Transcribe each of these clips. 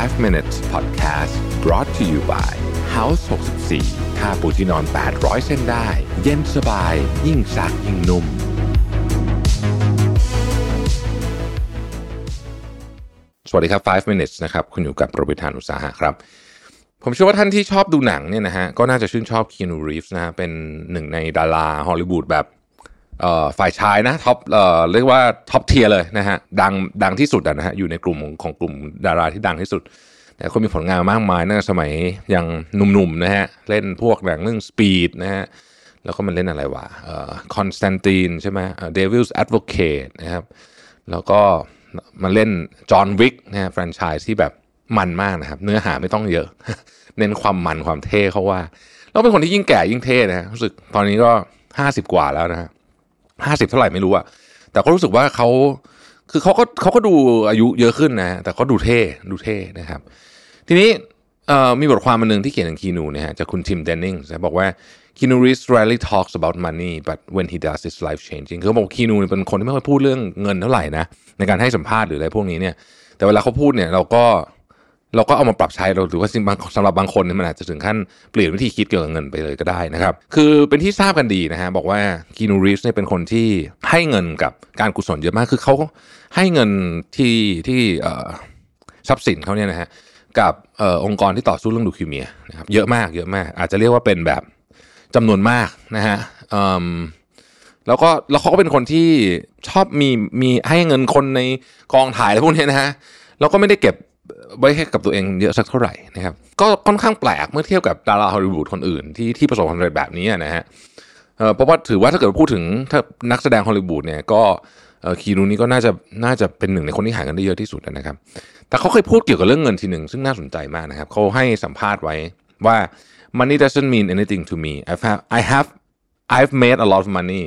5 minutes podcast brought to you by House 64ค่าปูที่นอน 800 เส้นได้ เย็นสบาย ยิ่งซักยิ่งนุ่ม สวัสดีครับ 5 minutes นะครับ คุณอยู่กับโรบิทานอุตสาหะครับ ผมเชื่อว่าท่านที่ชอบดูหนังเนี่ยนะฮะ ก็น่าจะชื่นชอบคีนูรีฟส์นะฮะ เป็นหนึ่งในดาราฮอลลีวูดแบบ ฝ่ายชายนะท็อปเออเรียกว่าtop tier เลยนะฮะดังดังที่สุดอะนะฮะอยู่ในกลุ่มของของกลุ่มดาราที่ดังที่สุดแต่คนมีผลงานมากมายตั้งแต่สมัยยังหนุ่มๆนะฮะเล่นพวกหนังเรื่อง Speed นะฮะแล้วก็มันเล่นอะไรวะ Constantine ใช่ไหมเอ่อ Devil's Advocate นะครับแล้วก็มาเล่นจอห์นวิกนะฮะแฟรนไชส์ที่แบบมันมากนะครับ เนื้อหาไม่ต้องเยอะ เน้นความมันความเท่เขาว่า แล้วเป็นคนที่ยิ่งแก่ยิ่งเท่นะฮะรู้สึกตอนนี้ก็ห้าสิบกว่าแล้วนะฮะ ห้าสิบเท่าไหร่ไม่รู้อะแต่ก็รู้สึกว่าเขาคือเขาก็เขาก็ดูอายุเยอะขึ้นนะ แต่เขาดูเท่ดูเท่นะครับ ทีนี้มีบทความมาหนึ่งที่เขียนถึงคีนูนะฮะจากคุณทิมเดนนิงส์บอกว่าคีนูริส rarely talks about money but when he does it's life changing คือเขาบอกคีนูเป็นคนที่ไม่ค่อยพูดเรื่องเงินเท่าไหร่นะ ในการให้สัมภาษณ์หรืออะไรพวกนี้เนี่ย แต่เวลาเขาพูดเนี่ยเราก็ เราก็เอามาปรับใช้เราถือว่าสิ่งบางสำหรับบางคนเนี่ยมันอาจจะถึงขั้นเปลี่ยนวิธีคิดเกี่ยวกับเงินไปเลยก็ได้นะครับคือเป็นที่ทราบกันดีนะฮะบอกว่าคีนูรีฟเนี่ยเป็นคนที่ให้เงินกับการกุศลเยอะมากคือเขาให้เงินที่ที่ทรัพย์สินเขาเนี่ยนะฮะกับออองค์กรที่ต่อสู้เรื่องลูคีเมียนะครับเยอะมากเยอะมาก อาจจะเรียกว่าเป็นแบบจำนวนมากนะฮะแล้วก็แล้วเขาก็เป็นคนที่ชอบมีมีให้เงินคนในกองถ่ายอะไรพวกนี้นะฮะแล้วก็ไม่ได้เก็บ ไว้ให้กับตัวเองเยอะสักเท่าไหร่นะครับก็ค่อนข้างแปลกเมื่อเทียบกับดาราฮอลลีวูดคนอื่นที่ที่ประสบความสำเร็จแบบนี้นะฮะเพราะว่าถือว่าถ้าเกิดพูดถึงถ้านักแสดงฮอลลีวูดเนี่ยก็คีนูนี่ก็น่าจะน่าจะเป็นหนึ่งในคนที่หาเงินได้เยอะที่สุดนะครับ แต่เขาเคยพูดเกี่ยวกับเรื่องเงินทีหนึ่งซึ่งน่าสนใจมากนะครับเขาให้สัมภาษณ์ไว้ว่า money doesn't mean anything to me I have I have I've made a lot of money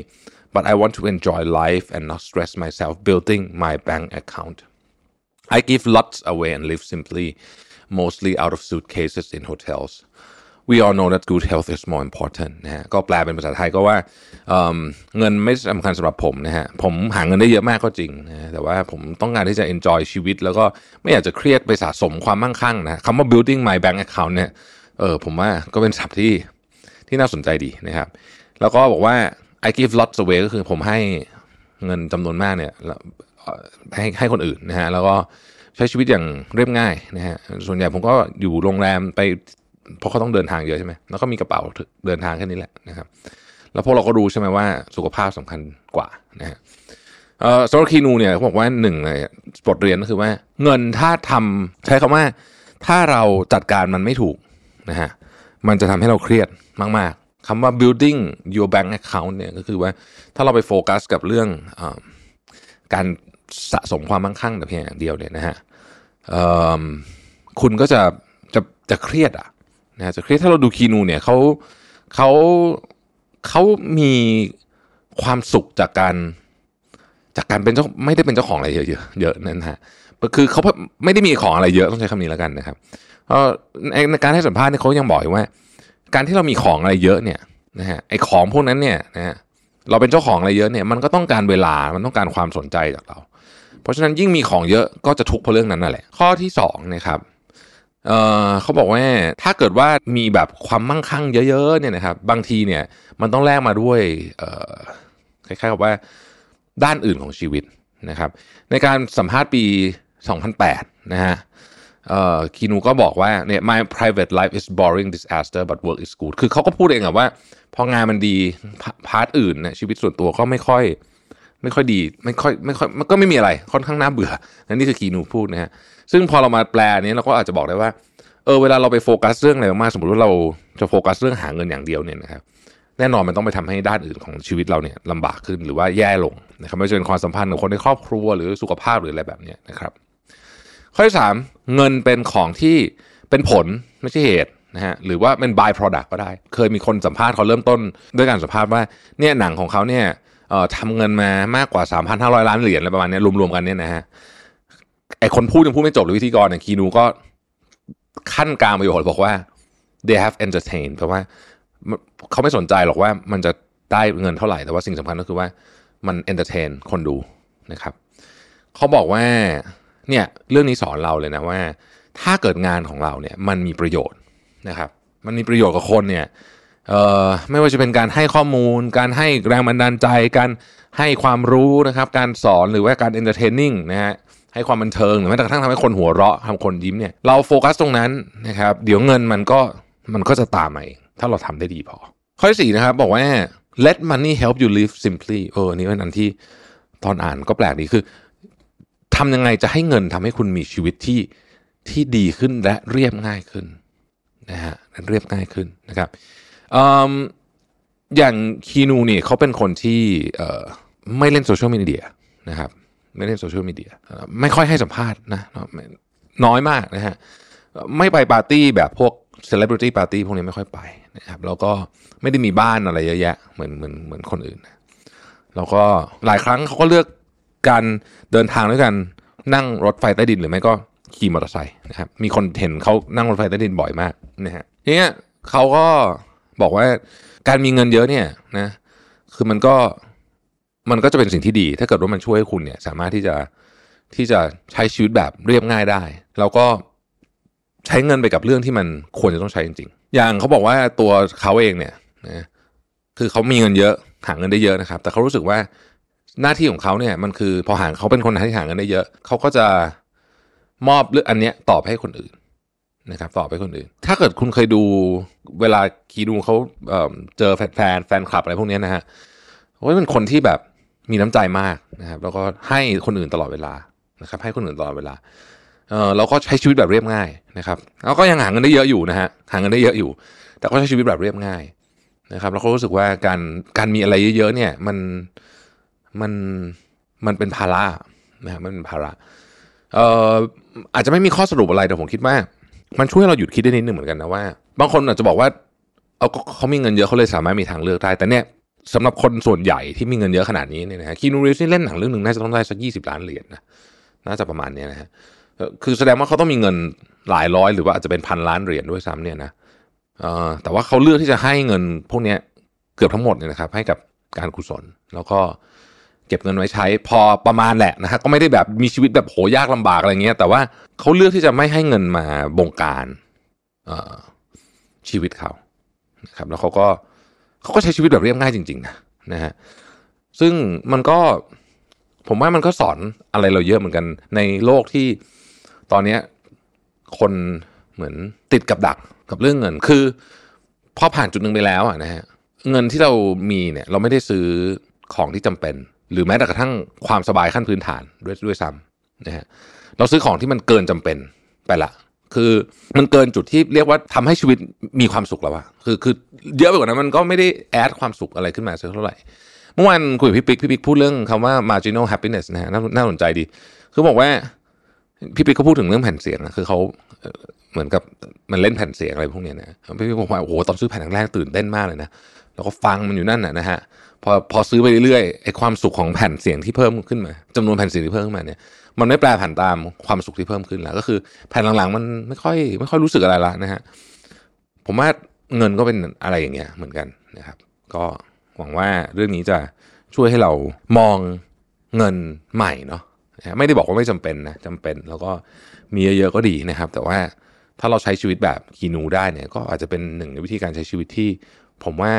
but I want to enjoy life and not stress myself building my bank account I give lots away and live simply, mostly out of suitcases in hotels. We all know that good health is more important นะฮะก็แปลเป็นภาษาไทยก็ว่าเเงินไม่สำคัญสำหรับผมนะฮะผมหาเงินได้เยอะมากก็จริงนะแต่ว่าผมต้องการที่จะ enjoy ชีวิต แล้วก็ไม่อยากจะเครียดไปสะสมความมั่งคั่งนะคำว่า building my bank account เนี่ยเออผมว่าก็เป็นศัพท์ที่ที่น่าสนใจดีนะครับ แล้วก็บอกว่า I give lots away ก็คือผมให้เงินจำนวนมากเนี่ย ให้ให้คนอื่นนะฮะแล้วก็ใช้ชีวิตอย่างเรียบง่ายนะฮะส่วนใหญ่ผมก็อยู่โรงแรมไปเพราะเขาต้องเดินทางเยอะใช่ไหมแล้วก็มีกระเป๋าเดินทางแค่นี้แหละนะครับ แล้วพวกเราก็รู้ใช่ไหมว่าสุขภาพสำคัญกว่านะฮะเอ่อสำหรับคีนูเนี่ยเขาบอกว่าหนึ่งในบทเรียนก็คือว่า เงินถ้าทำใช้คำว่า ถ้าเราจัดการมันไม่ถูกนะฮะมันจะทำให้เราเครียดมาก ๆคำว่า building your bank account เนี่ยก็คือว่าถ้าเราไปโฟกัสกับเรื่องอการ สะสมความมั่งคั่งแต่เพียงอย่างเดียวเนี่ยนะฮะคุณก็จะจะจะเครียดอะนะฮะจะเครียดถ้าเราดูคีนูเนี่ยเขาเขาเขามีความสุขจากการจากการเป็นเจ้าไม่ได้เป็นเจ้าของอะไรเยอะเยอะนั่นฮะคือเขาไม่ได้มีของอะไรเยอะต้องใช้คำนี้แล้วกันนะครับเออในการให้สัมภาษณ์เนี่ยเขายังบอกอีกว่า การที่เรามีของอะไรเยอะเนี่ยนะฮะไอ้ของพวกนั้นเนี่ยนะฮะเราเป็นเจ้าของอะไรเยอะเนี่ยมันก็ต้องการเวลามันต้องการความสนใจจากเรา เพราะฉะนั้นยิ่งมีของเยอะก็จะทุกข์เพราะเรื่องนั้นนั่นแหละ ข้อที่สองนะครับเเขาบอกว่าถ้าเกิดว่ามีแบบความมั่งคั่งเยอะๆเนี่ยนะครับ บางทีเนี่ยมันต้องแลกมาด้วยคล้ายๆกับว่าด้านอื่นของชีวิตนะครับ ในการสัมภาษณ์ปี 2008 นะฮะคีนูก็บอกว่าเนี่ย my private life is boring disaster but work is good คือเขาก็พูดเองอะว่า พองานมันดีพา part อื่นเนี่ยชีวิตส่วนตัวก็ไม่ค่อย ไม่ค่อยดีไม่ค่อยไม่ค่อยมันก็ไม่มีอะไรค่อนข้างน่าเบื่อนั่นนี่คือคีนูพูดนะฮะซึ่งพอเรามาแปลนี้เราก็อาจจะบอกได้ว่าเออเวลาเราไปโฟกัสเรื่องอะไรมากสมมติว่าเราจะโฟกัสเรื่องหาเงินอย่างเดียวเนี่ยนะครับแน่นอนมันต้องไปทำให้ด้านอื่นของชีวิตเราเนี่ยลำบากขึ้นหรือว่าแย่ลงนะครับไม่ว่าจะเป็นความสัมพันธ์กับคนในครอบครัวหรือสุขภาพหรืออะไรแบบนี้นะครับ ข้อที่สามเงินเป็นของที่เป็นผลไม่ใช่เหตุนะฮะหรือว่าเป็น by product ก็ได้ เคยมีคนสัมภาษณ์เขาเริ่มต้นด้วยการสัมภาษณ์ว่าเนี่ยหนังของเขาเนี่ย ทำเงินมามากกว่า 3,500 ล้านเหรียญอะไรประมาณนี้รวมๆกันเนี่ยนะฮะไอคนพูดยังพูดไม่จบเลยวิธีกรเนี่ยคีนูก็ขั้นกลางประโยชน์บอกว่า they have entertained แปลว่าเขาไม่สนใจหรอกว่ามันจะได้เงินเท่าไหร่แต่ว่าสิ่งสำคัญก็คือว่ามัน entertain คนดูนะครับเขาบอกว่าเนี่ยเรื่องนี้สอนเราเลยนะว่า ถ้าเกิดงานของเราเนี่ยมันมีประโยชน์นะครับ มันมีประโยชน์กับคนเนี่ย ไม่ว่าจะเป็นการให้ข้อมูล การให้แรงบันดาลใจ การให้ความรู้นะครับ การสอนหรือว่าการ entertaining นะฮะให้ความบันเทิงหรือแม้กระทั่งทำให้คนหัวเราะทำคนยิ้มเนี่ยเราโฟกัสตรงนั้นนะครับ เดี๋ยวเงินมันก็มันก็จะตามมาเองถ้าเราทำได้ดีพอ ข้อที่สี่นะครับ บอกว่า let money help you live simply เอออันนี้เป็นอันที่ตอนอ่านก็แปลกดีคือทำยังไงจะให้เงินทำให้คุณมีชีวิตที่ที่ดีขึ้นและเรียบง่ายขึ้นนะฮะเรียบง่ายขึ้นนะครับ อย่างคีนูเนี่ยเขาเป็นคนที่ไม่เล่นโซเชียลมีเดียนะครับไม่เล่นโซเชียลมีเดียไม่ค่อยให้สัมภาษณ์นะน้อยมากนะฮะไม่ไปปาร์ตี้แบบพวก celebrity party พวกนี้ไม่ค่อยไปนะครับแล้วก็ไม่ได้มีบ้านอะไรเยอะแยะเหมือนเหมือนเหมือนคนอื่น แล้วก็หลายครั้งเขาก็เลือกการเดินทางด้วยการนั่งรถไฟใต้ดินหรือไม่ก็ขี่มอเตอร์ไซค์นะครับมีคนเห็นเขานั่งรถไฟใต้ดินบ่อยมากนะฮะทีนี้เขาก็ บอกว่าการมีเงินเยอะเนี่ยนะคือมันก็มันก็จะเป็นสิ่งที่ดี ถ้าเกิดว่ามันช่วยให้คุณเนี่ย สามารถที่จะที่จะใช้ชีวิตแบบเรียบง่ายได้ แล้วก็ใช้เงินไปกับเรื่องที่มันควรจะต้องใช้จริงๆ อย่างเขาบอกว่าตัวเขาเองเนี่ยนะคือเขามีเงินเยอะหาเงินได้เยอะนะครับ แต่เขารู้สึกว่าหน้าที่ของเขาเนี่ยมันคือพอหาเขาเป็นคนที่หาเงินได้เยอะ เขาก็จะมอบเรื่องอันเนี้ยตอบให้คนอื่น นะครับตอบให้คนอื่น ถ้าเกิดคุณเคยดูเวลาคีดูเขาเเจอแฟนแฟนคลับอะไรพวกนี้นะฮะว่าเป็นคนที่แบบมีน้ำใจมากนะครับ แล้วก็ให้คนอื่นตลอดเวลานะครับ ให้คนอื่นตลอดเวลาเออแล้วก็ใช้ชีวิตแบบเรียบง่ายนะครับแล้วก็ยังหาเงินได้เยอะอยู่นะฮะหาเงินได้เยอะอยู่ แต่ก็ใช้ชีวิตแบบเรียบง่ายนะครับ แล้วก็รู้สึกว่าการการมีอะไรเยอะๆเนี่ยมันมันมันเป็นภาระนะครับมันเป็นภาระเอ่ออาจจะไม่มีข้อสรุปอะไรแต่ผมคิดว่า มันช่วยเราหยุดคิดได้นิดนึงเหมือนกันนะว่า บางคนอาจจะบอกว่าเอาเขามีเงินเยอะเขาเลยสามารถมีทางเลือกได้ แต่เนี่ยสำหรับคนส่วนใหญ่ที่มีเงินเยอะขนาดนี้เนี่ยนะฮะคีนูรีฟนี่เล่นหนังเรื่องหนึ่งน่าจะต้องได้สักยี่สิบล้านเหรียญนะน่าจะประมาณนี้นะฮะคือแสดงว่าเขาต้องมีเงินหลายร้อย หรือว่าอาจจะเป็นพันล้านเหรียญด้วยซ้ำเนี่ยนะแต่ว่าเขาเลือกที่จะให้เงินพวกนี้เกือบทั้งหมดเนี่ยนะครับให้กับการกุศล แล้วก็เก็บเงินไว้ใช้พอประมาณแหละนะฮะก็ไม่ได้แบบมีชีวิตแบบโหยากลำบากอะไรเงี้ย แต่ว่าเขาเลือกที่จะไม่ให้เงินมาบงการชีวิตเขานะครับแล้วเขาก็เขาก็ใช้ชีวิตแบบเรียบง่ายจริงๆนะนะฮะซึ่งมันก็ผมว่ามันก็สอนอะไรเราเยอะเหมือนกัน ในโลกที่ตอนนี้คนเหมือนติดกับดักกับเรื่องเงิน คือพอผ่านจุดหนึ่งไปแล้วอะนะฮะเงินที่เรามีเนี่ย เราไม่ได้ซื้อของที่จำเป็น หรือแม้แต่กระทั่งความสบายขั้นพื้นฐานด้วยด้วยซ้ำนะฮะเราซื้อของที่มันเกินจำเป็นไปละ คือมันเกินจุดที่เรียกว่าทำให้ชีวิตมีความสุขแล้วอะคือคือเยอะไปกว่านั้นมันก็ไม่ได้แอดความสุขอะไรขึ้นมาสักเท่าไหร่เมื่อวานคุยกับพี่ปิ๊กพี่ปิ๊กพูดเรื่องคำว่า marginal happiness นะฮะน่าสนใจดี คือบอกว่าพี่ปิ๊กเขาพูดถึงเรื่องแผ่นเสียงนะคือเขาเหมือนกับมันเล่นแผ่นเสียงอะไรพวกนี้นะพี่ปิ๊กบอกว่าโอ้โหตอนซื้อแผ่นแรกตื่นเต้นมากเลยนะแล้วก็ฟังมันอยู่นั่นนะฮะ พอพอซื้อไปเรื่อยๆไอ้ความสุขของแผ่นเสียงที่เพิ่มขึ้นมาจำนวนแผ่นเสียงที่เพิ่มขึ้นมาเนี่ยมันไม่แปลผันตามความสุขที่เพิ่มขึ้นแล้วก็คือแผ่นหลังๆ มันไม่ค่อยไม่ค่อยรู้สึกอะไรละนะฮะผมว่าเงินก็เป็นอะไรอย่างเงี้ยเหมือนกันนะครับ ก็หวังว่าเรื่องนี้จะช่วยให้เรามองเงินใหม่เนาะไม่ได้บอกว่าไม่จำเป็นนะจำเป็น แล้วก็มีเยอะๆก็ดีนะครับ แต่ว่าถ้าเราใช้ชีวิตแบบคีนูได้เนี่ยก็อาจจะเป็นหนึ่งในวิธีการใช้ชีวิตที่ผมว่า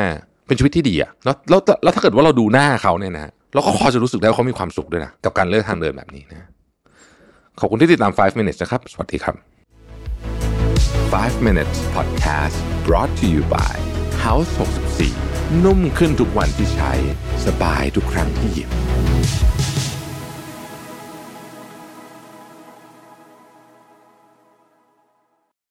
เป็นชีวิตที่ดีอะแล้วแล้วแล้วถ้าเกิดว่าเราดูหน้าเขาเนี่ยนะเราก็พอจะรู้สึกได้ว่าเขามีความสุขด้วยนะกับการเลือกทางเดินแบบนี้นะขอบคุณที่ติดตาม 5 minutes นะครับ สวัสดีครับ 5 minutes podcast brought to you by House 64 นุ่มขึ้นทุกวันที่ใช้ สบายทุกครั้งที่หยิบ